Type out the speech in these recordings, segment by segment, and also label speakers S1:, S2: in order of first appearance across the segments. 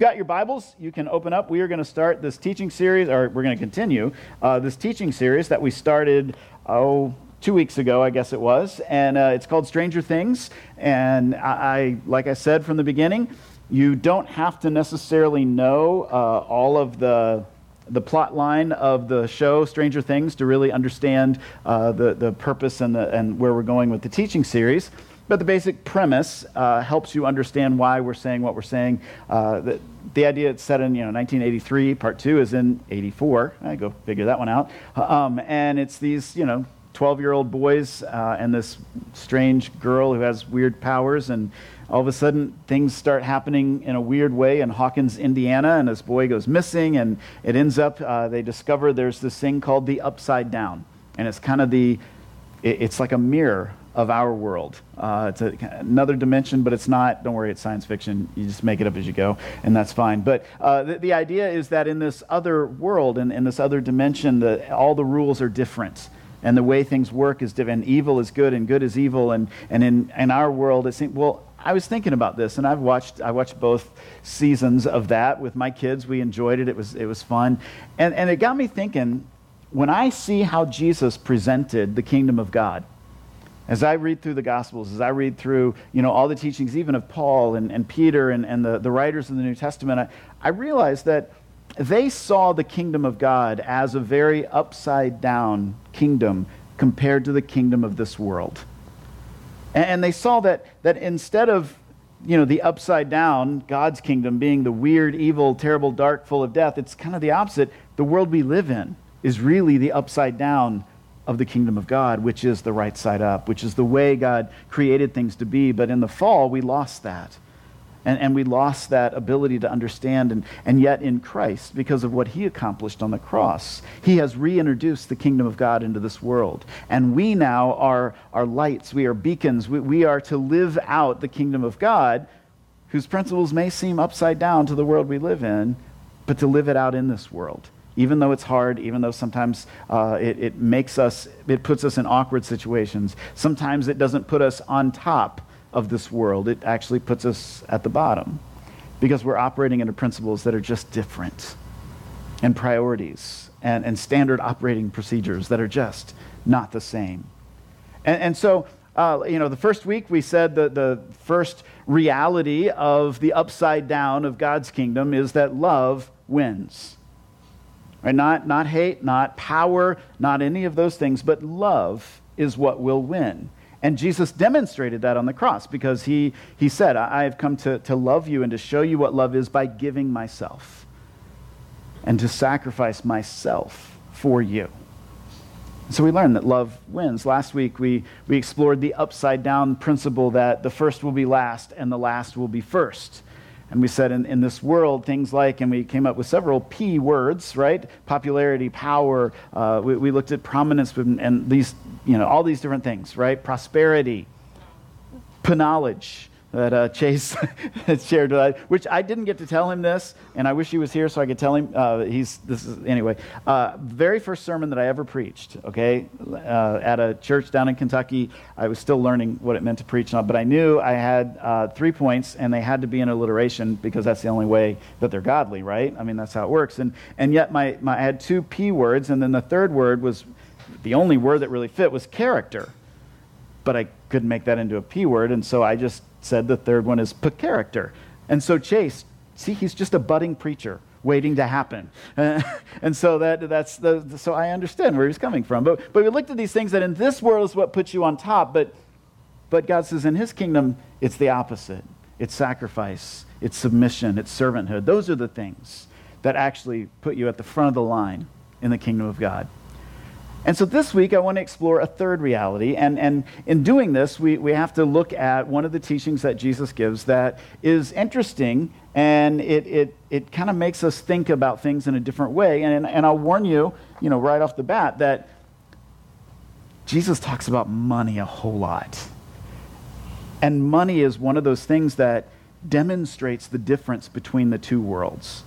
S1: got your Bibles, you can open up. We are going to start this teaching series, or we're going to continue uh, this teaching series that we started, oh, two weeks ago, I guess it was. And uh, it's called Stranger Things. And I, I, like I said from the beginning, you don't have to necessarily know uh, all of the the plot line of the show Stranger Things to really understand uh, the, the purpose and, the, and where we're going with the teaching series. But the basic premise uh, helps you understand why we're saying what we're saying. Uh, the, the, idea it's set in you know 1983. Part two is in 84. I go figure that one out. Um, and it's these you know 12-year-old boys uh, and this strange girl who has weird powers and all of a sudden things start happening in a weird way in Hawkins, Indiana, and this boy goes missing, and it ends up, uh, they discover there's this thing called the upside down. And it's kind of the, it, it's like a mirror of our world. Uh, it's a, another dimension, but it's not. Don't worry, it's science fiction. You just make it up as you go, and that's fine. But uh, the, the, idea is that in this other world, in, in this other dimension, the, all the rules are different. And the way things work is different. And evil is good, and good is evil. And, and in, in our world, it seems, well, I was thinking about this, and I've watched, I watched both seasons of that with my kids. We enjoyed it, it was, it was fun. And, and it got me thinking when I see how Jesus presented the kingdom of God, as I read through the Gospels, as I read through you know, all the teachings, even of Paul and, and Peter and, and the, the writers in the New Testament, I, I realized that they saw the kingdom of God as a very upside down kingdom compared to the kingdom of this world. And, and they saw that, that instead of you know, the upside down, God's kingdom being the weird, evil, terrible, dark, full of death, it's kind of the opposite. The world we live in is really the upside down of the kingdom of God, which is the right side up, which is the way God created things to be. But in the fall, we lost that. And, and we lost that ability to understand. And, and yet, in Christ, because of what he accomplished on the cross, he has reintroduced the kingdom of God into this world. And we now are, are lights, we are beacons. We, we are to live out the kingdom of God, whose principles may seem upside down to the world we live in, but to live it out in this world even though it's hard, even though sometimes uh, it, it makes us, it puts us in awkward situations. Sometimes it doesn't put us on top of this world, it actually puts us at the bottom because we're operating under principles that are just different and priorities and, and standard operating procedures that are just not the same. And, and so, uh, you know, the first week we said that the first reality of the upside down of God's kingdom is that love wins. Right? Not, not hate, not power, not any of those things, but love is what will win. And Jesus demonstrated that on the cross because he, he said, I have come to, to love you and to show you what love is by giving myself and to sacrifice myself for you. So we learned that love wins. Last week we, we explored the upside down principle that the first will be last and the last will be first. And we said in, in this world, things like, and we came up with several P words, right? Popularity, power. Uh, we, we, looked at prominence and, these, you know, all these different things, right? Prosperity, knowledge that uh, Chase shared, uh, which I didn't get to tell him this, and I wish he was here so I could tell him. Uh, he's this is anyway. Uh, very first sermon that I ever preached, okay, uh, at a church down in Kentucky. I was still learning what it meant to preach, but I knew I had uh, three points, and they had to be in alliteration because that's the only way that they're godly, right? I mean that's how it works. And and yet my, my I had two p words, and then the third word was the only word that really fit was character, but I couldn't make that into a p word, and so I just said the third one is character. And so Chase, see, he's just a budding preacher waiting to happen. and so that, that's the, so I understand where he's coming from. But, but we looked at these things that in this world is what puts you on top, but, but God says in his kingdom, it's the opposite. It's sacrifice, it's submission, it's servanthood. Those are the things that actually put you at the front of the line in the kingdom of God. And so this week, I want to explore a third reality. And, and in doing this, we, we have to look at one of the teachings that Jesus gives that is interesting and it, it, it kind of makes us think about things in a different way. And, and I'll warn you, you know, right off the bat that Jesus talks about money a whole lot. And money is one of those things that demonstrates the difference between the two worlds.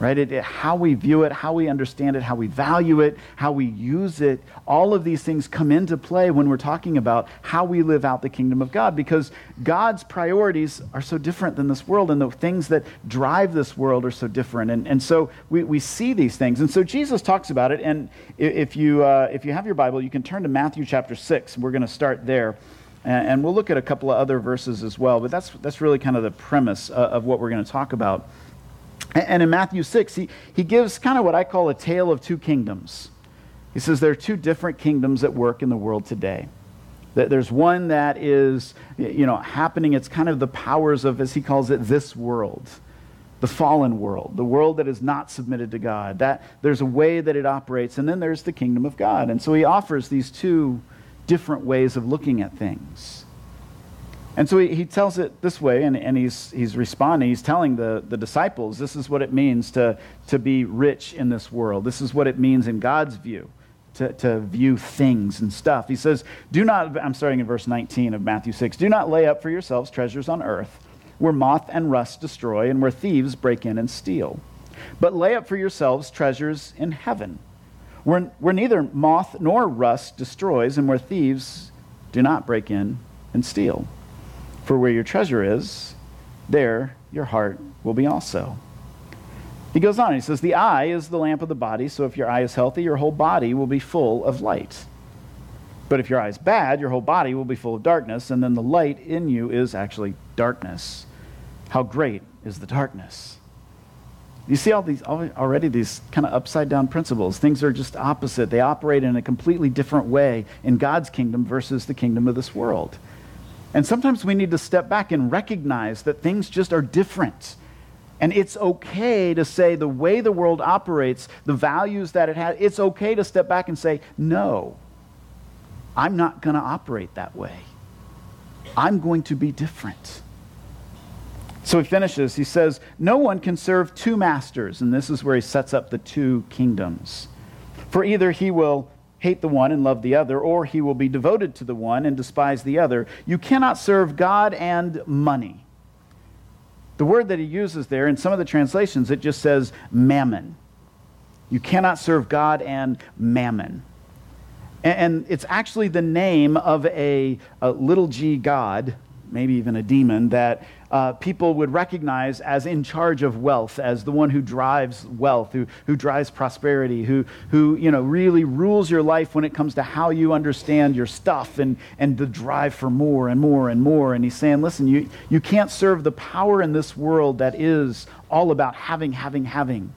S1: Right? It, it, how we view it, how we understand it, how we value it, how we use it, all of these things come into play when we're talking about how we live out the kingdom of God because God's priorities are so different than this world and the things that drive this world are so different. And, and so we, we see these things. And so Jesus talks about it. And if you, uh, if you have your Bible, you can turn to Matthew chapter 6. We're going to start there. And, we'll look at a couple of other verses as well. But that's, that's really kind of the premise uh, of what we're going to talk about. And in Matthew 6, he, he gives kind of what I call a tale of two kingdoms. He says there are two different kingdoms at work in the world today. There's one that is, you know, happening. It's kind of the powers of, as he calls it, this world, the fallen world, the world that is not submitted to God. That there's a way that it operates, and then there's the kingdom of God. And so he offers these two different ways of looking at things. And so he, he tells it this way, and, and he's, he's responding. He's telling the, the disciples this is what it means to, to be rich in this world. This is what it means in God's view to, to view things and stuff. He says, Do not, I'm starting in verse 19 of Matthew 6, do not lay up for yourselves treasures on earth where moth and rust destroy and where thieves break in and steal. But lay up for yourselves treasures in heaven where, where neither moth nor rust destroys and where thieves do not break in and steal. For where your treasure is, there your heart will be also. He goes on, he says, The eye is the lamp of the body, so if your eye is healthy, your whole body will be full of light. But if your eye is bad, your whole body will be full of darkness, and then the light in you is actually darkness. How great is the darkness? You see all these already these kind of upside down principles. Things are just opposite. They operate in a completely different way in God's kingdom versus the kingdom of this world. And sometimes we need to step back and recognize that things just are different. And it's okay to say the way the world operates, the values that it has, it's okay to step back and say, no, I'm not going to operate that way. I'm going to be different. So he finishes. He says, No one can serve two masters. And this is where he sets up the two kingdoms. For either he will hate the one and love the other, or he will be devoted to the one and despise the other. You cannot serve God and money. The word that he uses there, in some of the translations, it just says mammon. You cannot serve God and mammon. And it's actually the name of a, a little g god, maybe even a demon, that uh, people would recognize as in charge of wealth, as the one who drives wealth, who, who drives prosperity, who, who you know, really rules your life when it comes to how you understand your stuff and, and the drive for more and more and more. And he's saying, listen, you, you can't serve the power in this world that is all about having, having, having,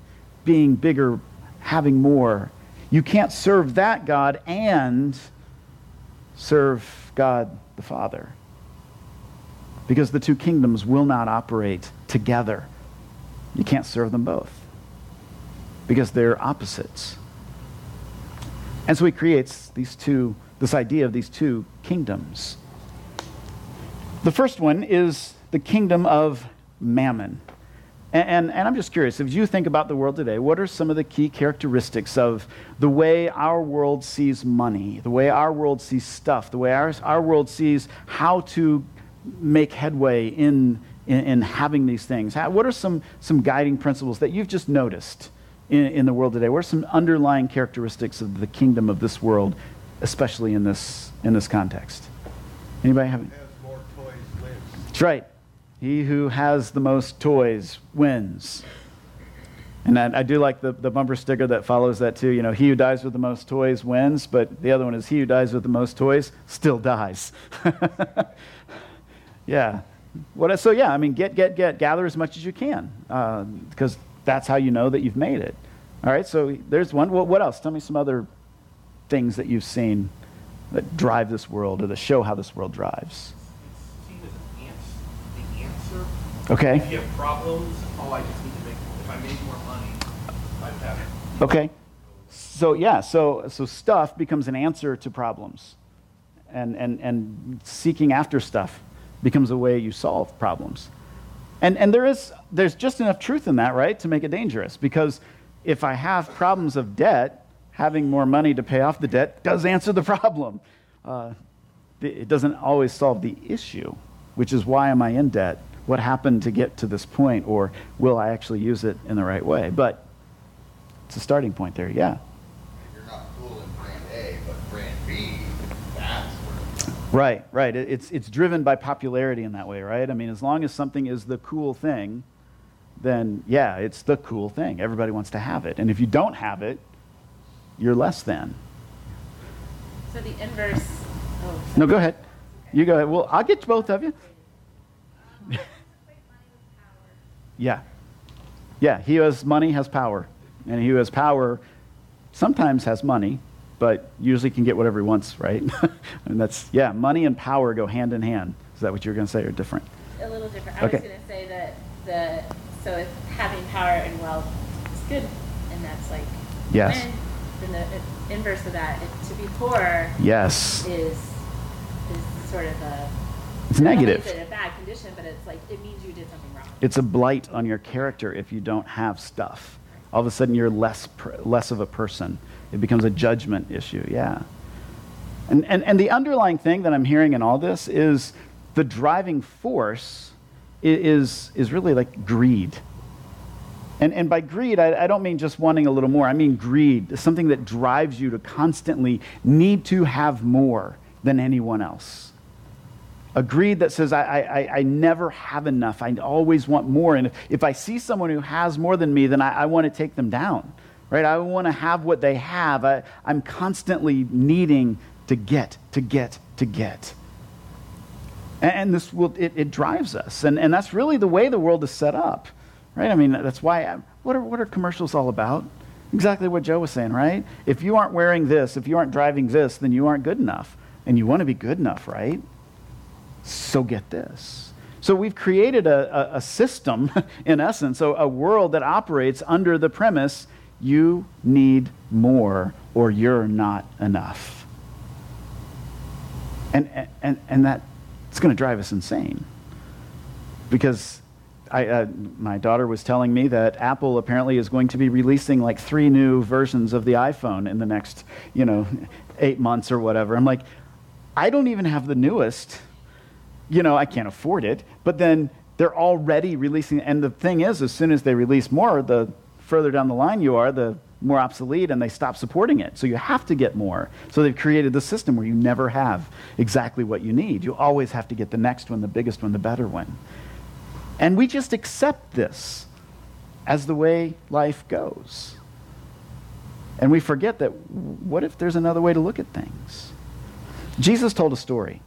S1: being bigger, having more. You can't serve that God and serve God the Father because the two kingdoms will not operate together. You can't serve them both because they're opposites. And so he creates these two, this idea of these two kingdoms. The first one is the kingdom of mammon. And, and, and, I'm just curious, if you think about the world today, what are some of the key characteristics of the way our world sees money, the way our world sees stuff, the way our, our world sees how to make headway in, in, in having these things? How, what are some, some guiding principles that you've just noticed in, in the world today? What are some underlying characteristics of the kingdom of this world, especially in this, in this context? Anybody have? That's right. He who has the most toys wins. And I, I, do like the, the bumper sticker that follows that too. You know, he who dies with the most toys wins, but the other one is he who dies with the most toys still dies. Yeah. What, so, yeah, I mean, get, get, get, gather as much as you can uh, because that's how you know that you've made it. All right, so there's one. What, what else? Tell me some other things that you've seen that drive this world or that show how this world drives. Okay.
S2: If you have problems, oh, I just need to make, if I made more money, I'd have it.
S1: Okay. So, yeah, so, so stuff becomes an answer to problems and, and, and seeking after stuff becomes a way you solve problems. And, and there is, there's just enough truth in that, right, to make it dangerous. Because if I have problems of debt, having more money to pay off the debt does answer the problem. Uh, it doesn't always solve the issue, which is why am I in debt? what happened to get to this point, or will I actually use it in the right way? But it's a starting point there, yeah.
S3: You're not cool in brand A, but brand B, that's where.
S1: Right, right. It's, it's driven by popularity in that way, right? I mean, as long as something is the cool thing, then yeah, it's the cool thing. Everybody wants to have it. And if you don't have it, you're less than.
S4: So the inverse. Oh,
S1: No, go ahead. You go ahead. Well, I'll get both of you. Yeah. Yeah, he who has money has power. And he who has power sometimes has money, but usually can get whatever he wants, right? and that's, yeah, money and power go hand in hand. Is that what you were going to say or different?
S4: a little different. I
S1: Okay.
S4: was going to say that the so if having power and wealth is good, and that's like
S1: Yes.
S4: win, then the inverse of that, to be poor
S1: Yes.
S4: is is sort of a
S1: It's
S4: I don't think
S1: negative.
S4: It's a bad condition, but it's like it means you did something wrong.
S1: It's a blight on your character if you don't have stuff. All of a sudden, you're less, less of a person. It becomes a judgment issue, yeah. And, and, and the underlying thing that I'm hearing in all this is the driving force is, is really like greed. And, and by greed, I, I don't mean just wanting a little more. I mean greed, something that drives you to constantly need to have more than anyone else a greed that says, I, I, I never have enough. I always want more. And if, if I see someone who has more than me, then I, I want to take them down, right? I want to have what they have. I, I'm constantly needing to get, to get, to get. And, and this will, it, it drives us. And, and that's really the way the world is set up, right? I mean, that's why, I, what, are, what are commercials all about? Exactly what Joe was saying, right? If you aren't wearing this, if you aren't driving this, then you aren't good enough. And you want to be good enough, right? So get this. So we've created a, a, a system, in essence, a, a world that operates under the premise you need more or you're not enough. And, and, and that's going to drive us insane. Because I, uh, my daughter was telling me that Apple apparently is going to be releasing like three new versions of the iPhone in the next, you know, eight months or whatever. I'm like, I don't even have the newest you know, I can't afford it. But then they're already releasing, and the thing is, as soon as they release more, the further down the line you are, the more obsolete, and they stop supporting it. So you have to get more. So they've created the system where you never have exactly what you need. You always have to get the next one, the biggest one, the better one. And we just accept this as the way life goes. And we forget that what if there's another way to look at things? Jesus told a story.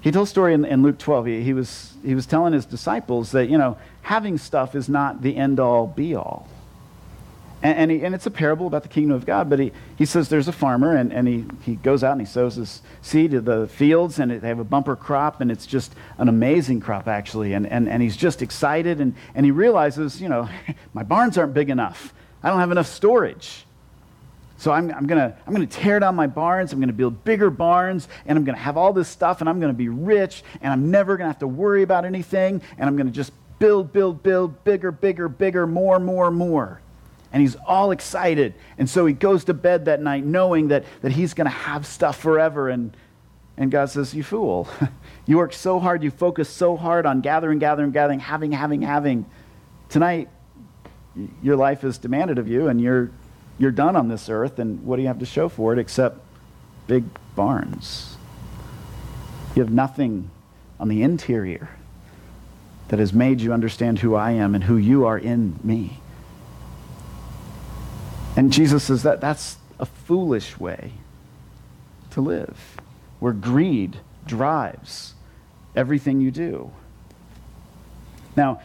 S1: He told a story in, in Luke 12. He, he, was, he was telling his disciples that, you know, having stuff is not the end all be all. And, and, he, and it's a parable about the kingdom of God, but he, he says there's a farmer, and, and he, he goes out and he sows his seed to the fields, and it, they have a bumper crop, and it's just an amazing crop, actually. And, and, and he's just excited, and, and he realizes, you know, my barns aren't big enough. I don't have enough storage. So I'm, I'm going to I'm gonna tear down my barns. I'm going to build bigger barns, and I'm going to have all this stuff, and I'm going to be rich, and I'm never going to have to worry about anything, and I'm going to just build, build, build, bigger, bigger, bigger, more, more, more. And he's all excited. And so he goes to bed that night knowing that, that he's going to have stuff forever. And, and God says, You fool. you work so hard, you focus so hard on gathering, gathering, gathering, having, having, having. Tonight, your life is demanded of you, and you're you're done on this earth, and what do you have to show for it except big barns? You have nothing on the interior that has made you understand who I am and who you are in me. And Jesus says that that's a foolish way to live, where greed drives everything you do. Now,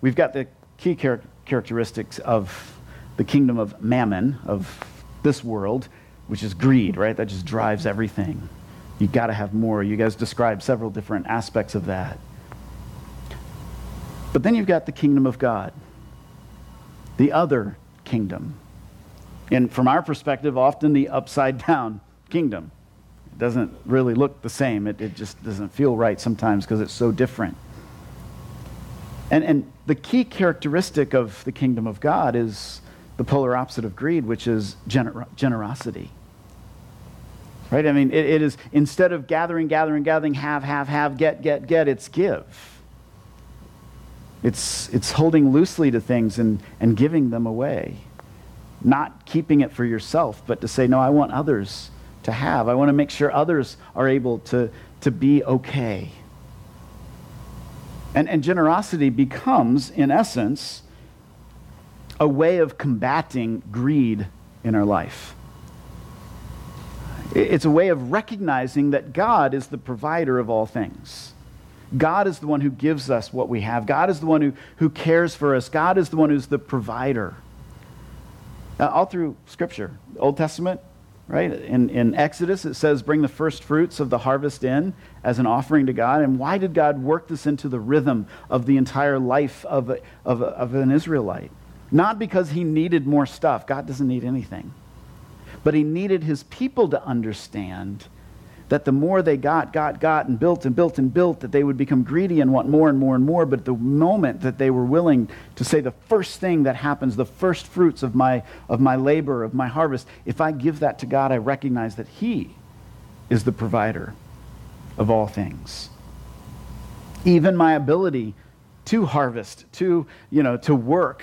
S1: we've got the key char- characteristics of the kingdom of mammon, of this world, which is greed, right? That just drives everything. You got to have more. You guys described several different aspects of that. But then you've got the kingdom of God, the other kingdom. And from our perspective, often the upside down kingdom. It doesn't really look the same. It, it just doesn't feel right sometimes because it's so different. And, and the key characteristic of the kingdom of God is the polar opposite of greed, which is gener- generosity. Right? I mean, it, it is instead of gathering, gathering, gathering, have, have, have, get, get, get, it's give. It's, it's holding loosely to things and, and giving them away. Not keeping it for yourself, but to say, no, I want others to have. I want to make sure others are able to, to be okay. And, and generosity becomes, in essence, a way of combating greed in our life. It's a way of recognizing that God is the provider of all things. God is the one who gives us what we have. God is the one who, who cares for us. God is the one who's the provider. Uh, all through Scripture, Old Testament, right? In, in Exodus, it says, Bring the first fruits of the harvest in as an offering to God. And why did God work this into the rhythm of the entire life of, a, of, a, of an Israelite? Not because he needed more stuff, God doesn't need anything. But he needed his people to understand that the more they got, got, got, and built and built and built, that they would become greedy and want more and more and more. But the moment that they were willing to say, the first thing that happens, the first fruits of my, of my labor, of my harvest, if I give that to God, I recognize that He is the provider of all things. Even my ability to harvest, to, you know, to work,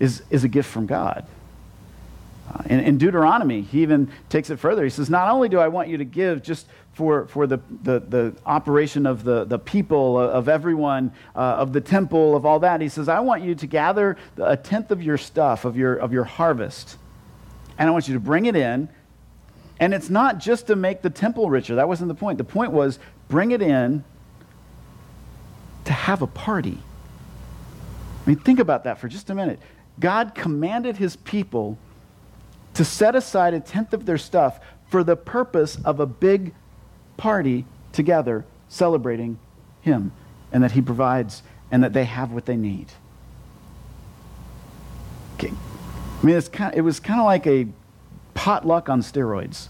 S1: is, is a gift from God. Uh, in, in, Deuteronomy, he even takes it further. He says, Not only do I want you to give just for, for the, the, the operation of the, the people, uh, of everyone, uh, of the temple, of all that, he says, I want you to gather a tenth of your stuff, of your, of your harvest, and I want you to bring it in. And it's not just to make the temple richer. That wasn't the point. The point was bring it in to have a party. I mean, think about that for just a minute. God commanded his people to set aside a tenth of their stuff for the purpose of a big party together celebrating him and that he provides and that they have what they need. Okay. I mean, kind of, it was kind of like a potluck on steroids,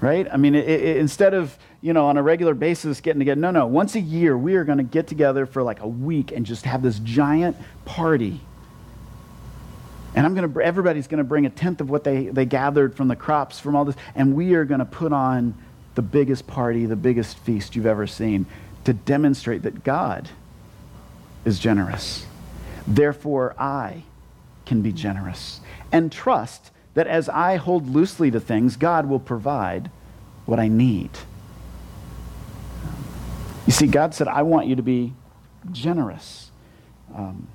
S1: right? I mean, it, it, instead of, you know, on a regular basis getting together, no, no, once a year we are going to get together for like a week and just have this giant party and I'm going to, everybody's going to bring a tenth of what they, they gathered from the crops, from all this, and we are going to put on the biggest party, the biggest feast you've ever seen to demonstrate that God is generous. Therefore, I can be generous and trust that as I hold loosely to things, God will provide what I need. You see, God said, I want you to be generous. Um,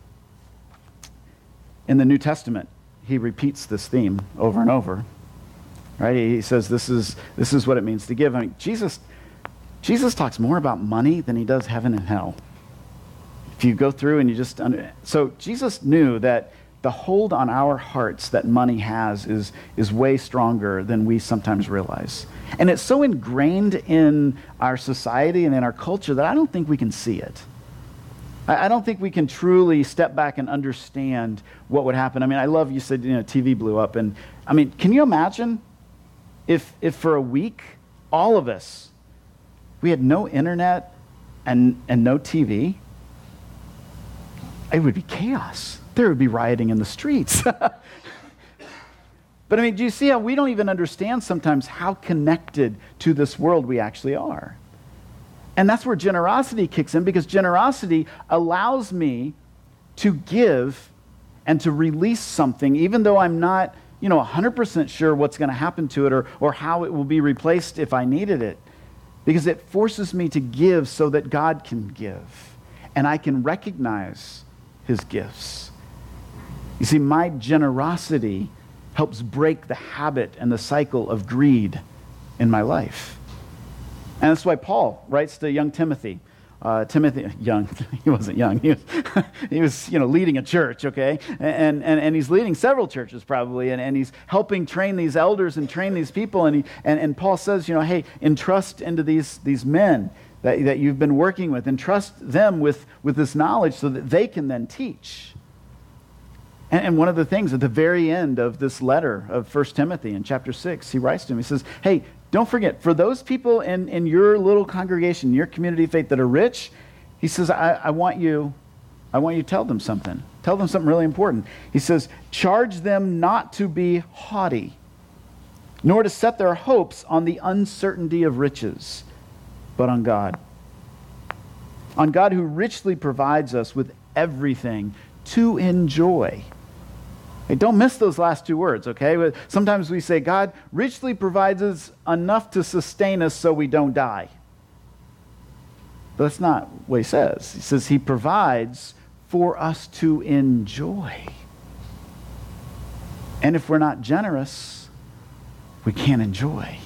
S1: in the New Testament, he repeats this theme over and over. Right? He says this is, this is what it means to give. I mean, Jesus, Jesus talks more about money than he does heaven and hell. If you go through and you just under, so Jesus knew that the hold on our hearts that money has is, is way stronger than we sometimes realize. And it's so ingrained in our society and in our culture that I don't think we can see it. I, I don't think we can truly step back and understand what would happen. I mean, I love you said, you know, TV blew up. And I mean, can you imagine if, if for a week, all of us, we had no internet and, and no TV? It would be chaos. There would be rioting in the streets. but I mean, do you see how we don't even understand sometimes how connected to this world we actually are? And that's where generosity kicks in because generosity allows me to give and to release something, even though I'm not, you know, 100% sure what's going to happen to it or, or how it will be replaced if I needed it. Because it forces me to give so that God can give. And I can recognize his gifts. You see, my generosity helps break the habit and the cycle of greed in my life. And that's why Paul writes to young Timothy. Uh, Timothy, young, he wasn't young. He was, he was, you know, leading a church, okay? And, and, and he's leading several churches probably, and, and he's helping train these elders and train these people. And, he, and, and Paul says, you know, hey, entrust into these, these men that, that you've been working with, entrust them with, with this knowledge so that they can then teach. And, and one of the things at the very end of this letter of 1 Timothy in chapter 6, he writes to him, he says, hey, don't forget, for those people in, in your little congregation, your community of faith that are rich, he says, I, I, want you, I want you to tell them something. Tell them something really important. He says, charge them not to be haughty, nor to set their hopes on the uncertainty of riches, but on God. on God who richly provides us with everything to enjoy. Don't miss those last two words, okay? Sometimes we say God richly provides us enough to sustain us so we don't die. But that's not what he says. He says he provides for us to enjoy. And if we're not generous, we can't enjoy.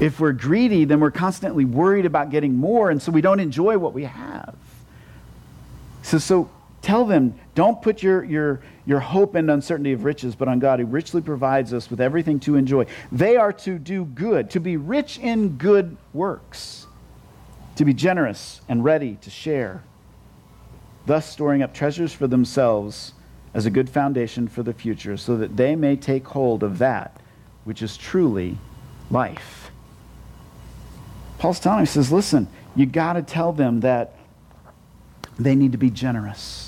S1: If we're greedy, then we're constantly worried about getting more, and so we don't enjoy what we have. So, so tell them, don't put your, your, your hope and uncertainty of riches, but on God who richly provides us with everything to enjoy. They are to do good, to be rich in good works, to be generous and ready to share, thus storing up treasures for themselves as a good foundation for the future, so that they may take hold of that which is truly life. Paul's telling he says, listen, you got to tell them that they need to be generous.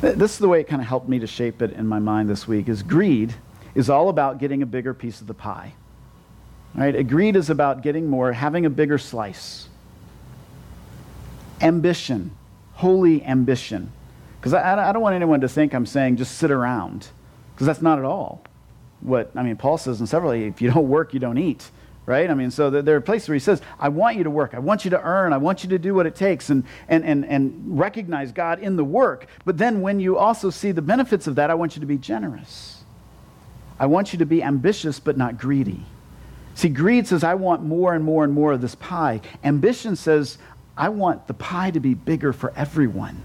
S1: This is the way it kind of helped me to shape it in my mind this week is greed is all about getting a bigger piece of the pie. Right? Greed is about getting more, having a bigger slice. Ambition, holy ambition. Because I, I don't want anyone to think I'm saying just sit around, because that's not at all what, I mean, Paul says in several, if you don't work, you don't eat right? I mean, so there are places where he says, I want you to work. I want you to earn. I want you to do what it takes and, and, and, and recognize God in the work. But then when you also see the benefits of that, I want you to be generous. I want you to be ambitious, but not greedy. See, greed says, I want more and more and more of this pie. Ambition says, I want the pie to be bigger for everyone.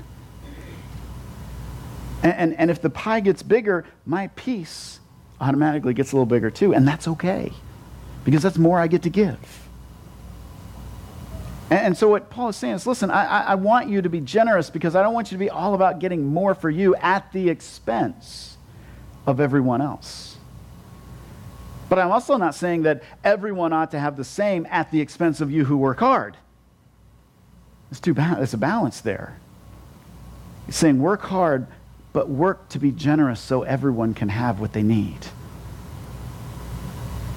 S1: And, and, and if the pie gets bigger, my piece automatically gets a little bigger too, and that's okay because that's more I get to give. And, so, what Paul is saying is listen, I, I, want you to be generous because I don't want you to be all about getting more for you at the expense of everyone else. But I'm also not saying that everyone ought to have the same at the expense of you who work hard. It's, too ba- it's a balance there. He's saying work hard, but work to be generous so everyone can have what they need.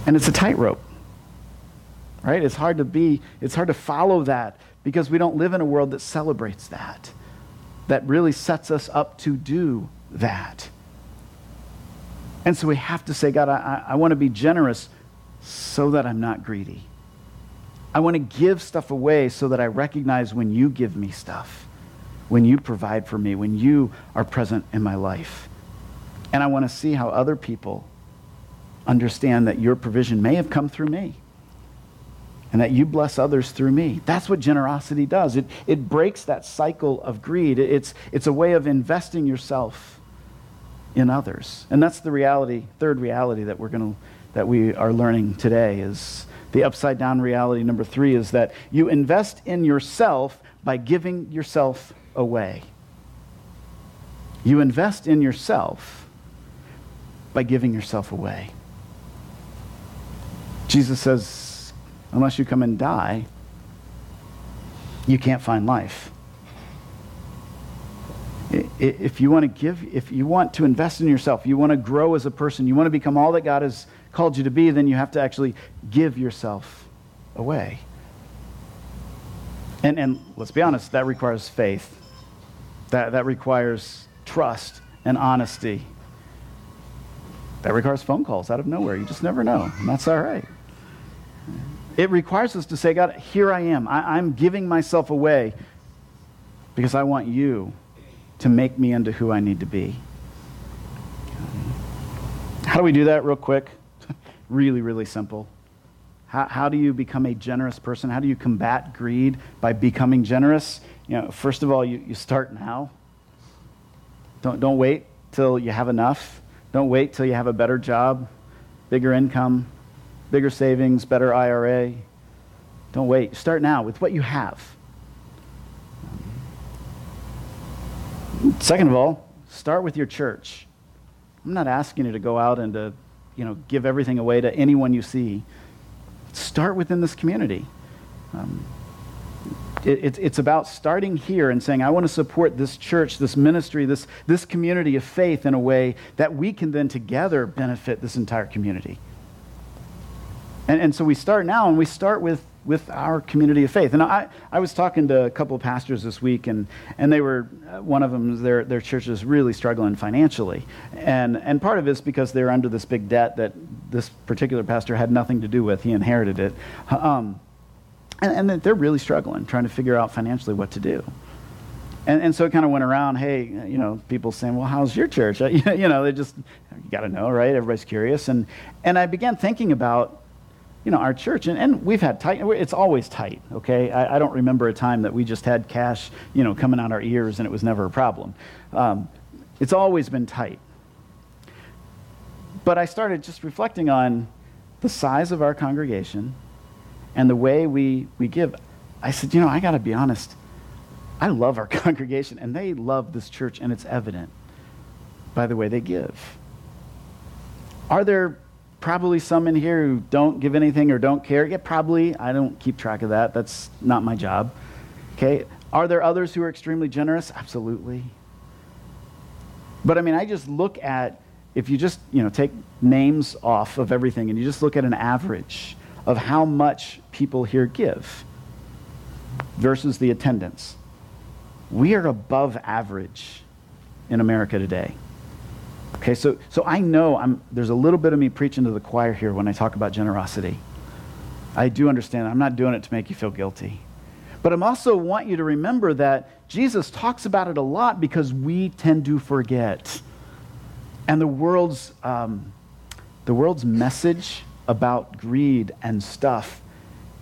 S1: And it's a tightrope, right? It's hard to be, it's hard to follow that because we don't live in a world that celebrates that, that really sets us up to do that. And so we have to say, God, I, I want to be generous so that I'm not greedy. I want to give stuff away so that I recognize when you give me stuff, when you provide for me, when you are present in my life. And I want to see how other people understand that your provision may have come through me and that you bless others through me. That's what generosity does. It, it breaks that cycle of greed. It's, it's a way of investing yourself in others. And that's the reality, third reality that we're going to that we are learning today is the upside down reality number 3 is that you invest in yourself by giving yourself away. You invest in yourself by giving yourself away. Jesus says, unless you come and die, you can't find life. If you want to give, if you want to invest in yourself, you want to grow as a person, you want to become all that God has called you to be, then you have to actually give yourself away. And, and let's be honest, that requires faith. That, that requires trust and honesty. That requires phone calls out of nowhere. You just never know. And that's all right. It requires us to say, God, here I am. I, I'm giving myself away because I want you to make me into who I need to be. How do we do that, real quick? really, really simple. How, how do you become a generous person? How do you combat greed by becoming generous? You know, first of all, you, you start now. Don't, don't wait till you have enough. Don't wait till you have a better job, bigger income bigger savings, better IRA. Don't wait. Start now with what you have. Second of all, start with your church. I'm not asking you to go out and to, you know, give everything away to anyone you see. Start within this community. Um, it, it, it's about starting here and saying, I want to support this church, this ministry, this, this community of faith in a way that we can then together benefit this entire community. And, and so we start now, and we start with, with our community of faith. And I, I was talking to a couple of pastors this week, and, and they were, uh, one of them, their, their church is really struggling financially. And, and part of it is because they're under this big debt that this particular pastor had nothing to do with. He inherited it. Um, and, and they're really struggling, trying to figure out financially what to do. And, and so it kind of went around, hey, you know, people saying, well, how's your church? you know, they just, you got to know, right? Everybody's curious. And, and I began thinking about, you know, our church, and, and we've had tight, it's always tight, okay? I, I, don't remember a time that we just had cash, you know, coming out our ears and it was never a problem. Um, it's always been tight. But I started just reflecting on the size of our congregation and the way we, we give. I said, you know, I got to be honest. I love our congregation, and they love this church, and it's evident by the way they give. Are there probably some in here who don't give anything or don't care. Yeah, probably. I don't keep track of that. That's not my job. Okay. Are there others who are extremely generous? Absolutely. But I mean, I just look at if you just, you know, take names off of everything and you just look at an average of how much people here give versus the attendance. We are above average in America today. Okay, so, so I know I'm, there's a little bit of me preaching to the choir here when I talk about generosity. I do understand. I'm not doing it to make you feel guilty. But I also want you to remember that Jesus talks about it a lot because we tend to forget. And the world's, um, the world's message about greed and stuff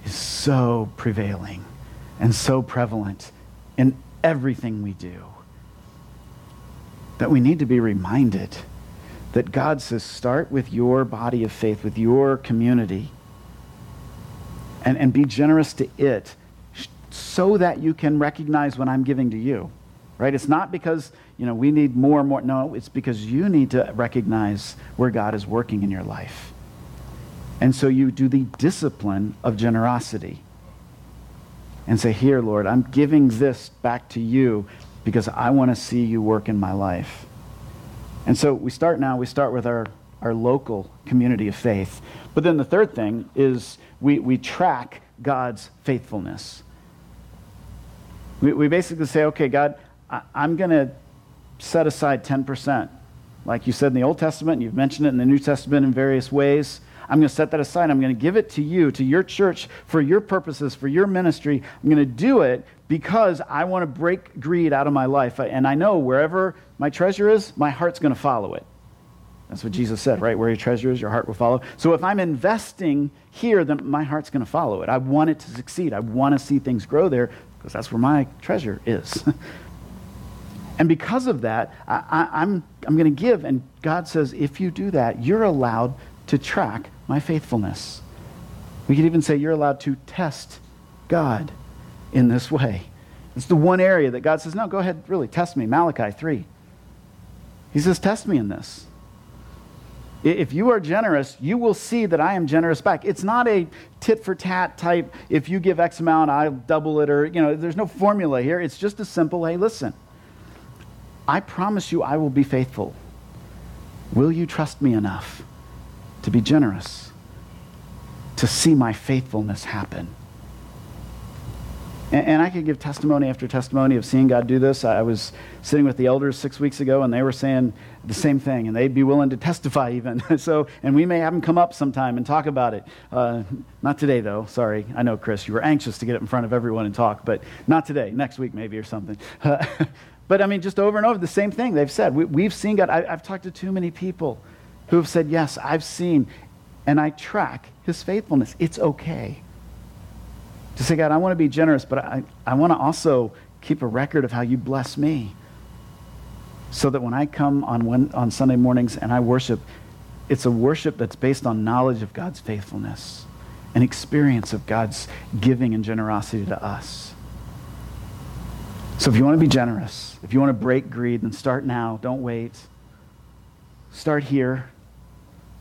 S1: is so prevailing and so prevalent in everything we do that we need to be reminded that God says, start with your body of faith, with your community, and, and be generous to it so that you can recognize when I'm giving to you. Right? It's not because, you know, we need more and more. No, it's because you need to recognize where God is working in your life. And so you do the discipline of generosity and say, Here, Lord, I'm giving this back to you because I want to see you work in my life. And so we start now, we start with our, our local community of faith. But then the third thing is we, we track God's faithfulness. We, we basically say, okay, God, I, I'm going to set aside 10%. Like you said in the Old Testament, and you've mentioned it in the New Testament in various ways. I'm going to set that aside. I'm going to give it to you, to your church, for your purposes, for your ministry. I'm going to do it because I want to break greed out of my life. And I know wherever my treasure is, my heart's going to follow it. That's what Jesus said, right? Where your treasure is, your heart will follow. So if I'm investing here, then my heart's going to follow it. I want it to succeed. I want to see things grow there because that's where my treasure is. and because of that, I, am I'm, I'm going to give. And God says, if you do that, you're allowed to track my faithfulness. We could even say you're allowed to test God in this way. It's the one area that God says, no, go ahead, really, test me. Malachi 3. He says, test me in this. If you are generous, you will see that I am generous back. It's not a tit for tat type, if you give X amount, I'll double it, or, you know, there's no formula here. It's just a simple, hey, listen, I promise you I will be faithful. Will you trust me enough to be generous, to see my faithfulness happen? And, and, I could give testimony after testimony of seeing God do this. I was sitting with the elders six weeks ago, and they were saying the same thing, and they'd be willing to testify even. so, and we may have them come up sometime and talk about it. Uh, not today, though. Sorry. I know, Chris, you were anxious to get up in front of everyone and talk, but not today. Next week, maybe, or something. but I mean, just over and over, the same thing they've said. We, have seen God. I, I've talked to too many people who have said, Yes, I've seen, and I track his faithfulness. It's okay to say, God, I want to be generous, but I, I want to also keep a record of how you bless me. So that when I come on, on Sunday mornings and I worship, it's a worship that's based on knowledge of God's faithfulness, an experience of God's giving and generosity to us. So if you want to be generous, if you want to break greed, then start now. Don't wait. Start here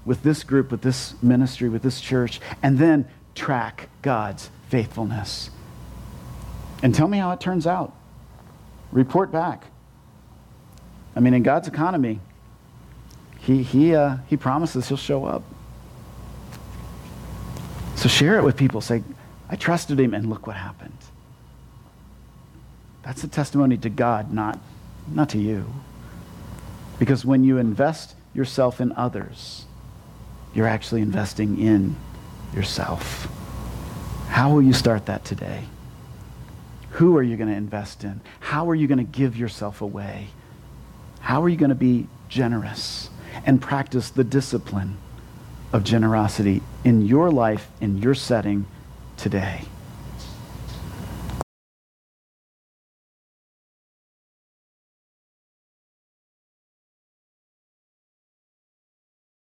S1: with this group, with this ministry, with this church, and then track God's faithfulness. And tell me how it turns out. Report back. I mean, in God's economy, He, he, uh, he promises He'll show up. So share it with people. Say, I trusted him, and look what happened. That's a testimony to God, not, not to you. Because when you invest yourself in others, you're actually investing in yourself. How will you start that today? Who are you going to invest in? How are you going to give yourself away? How are you going to be generous and practice the discipline of generosity in your life, in your setting today?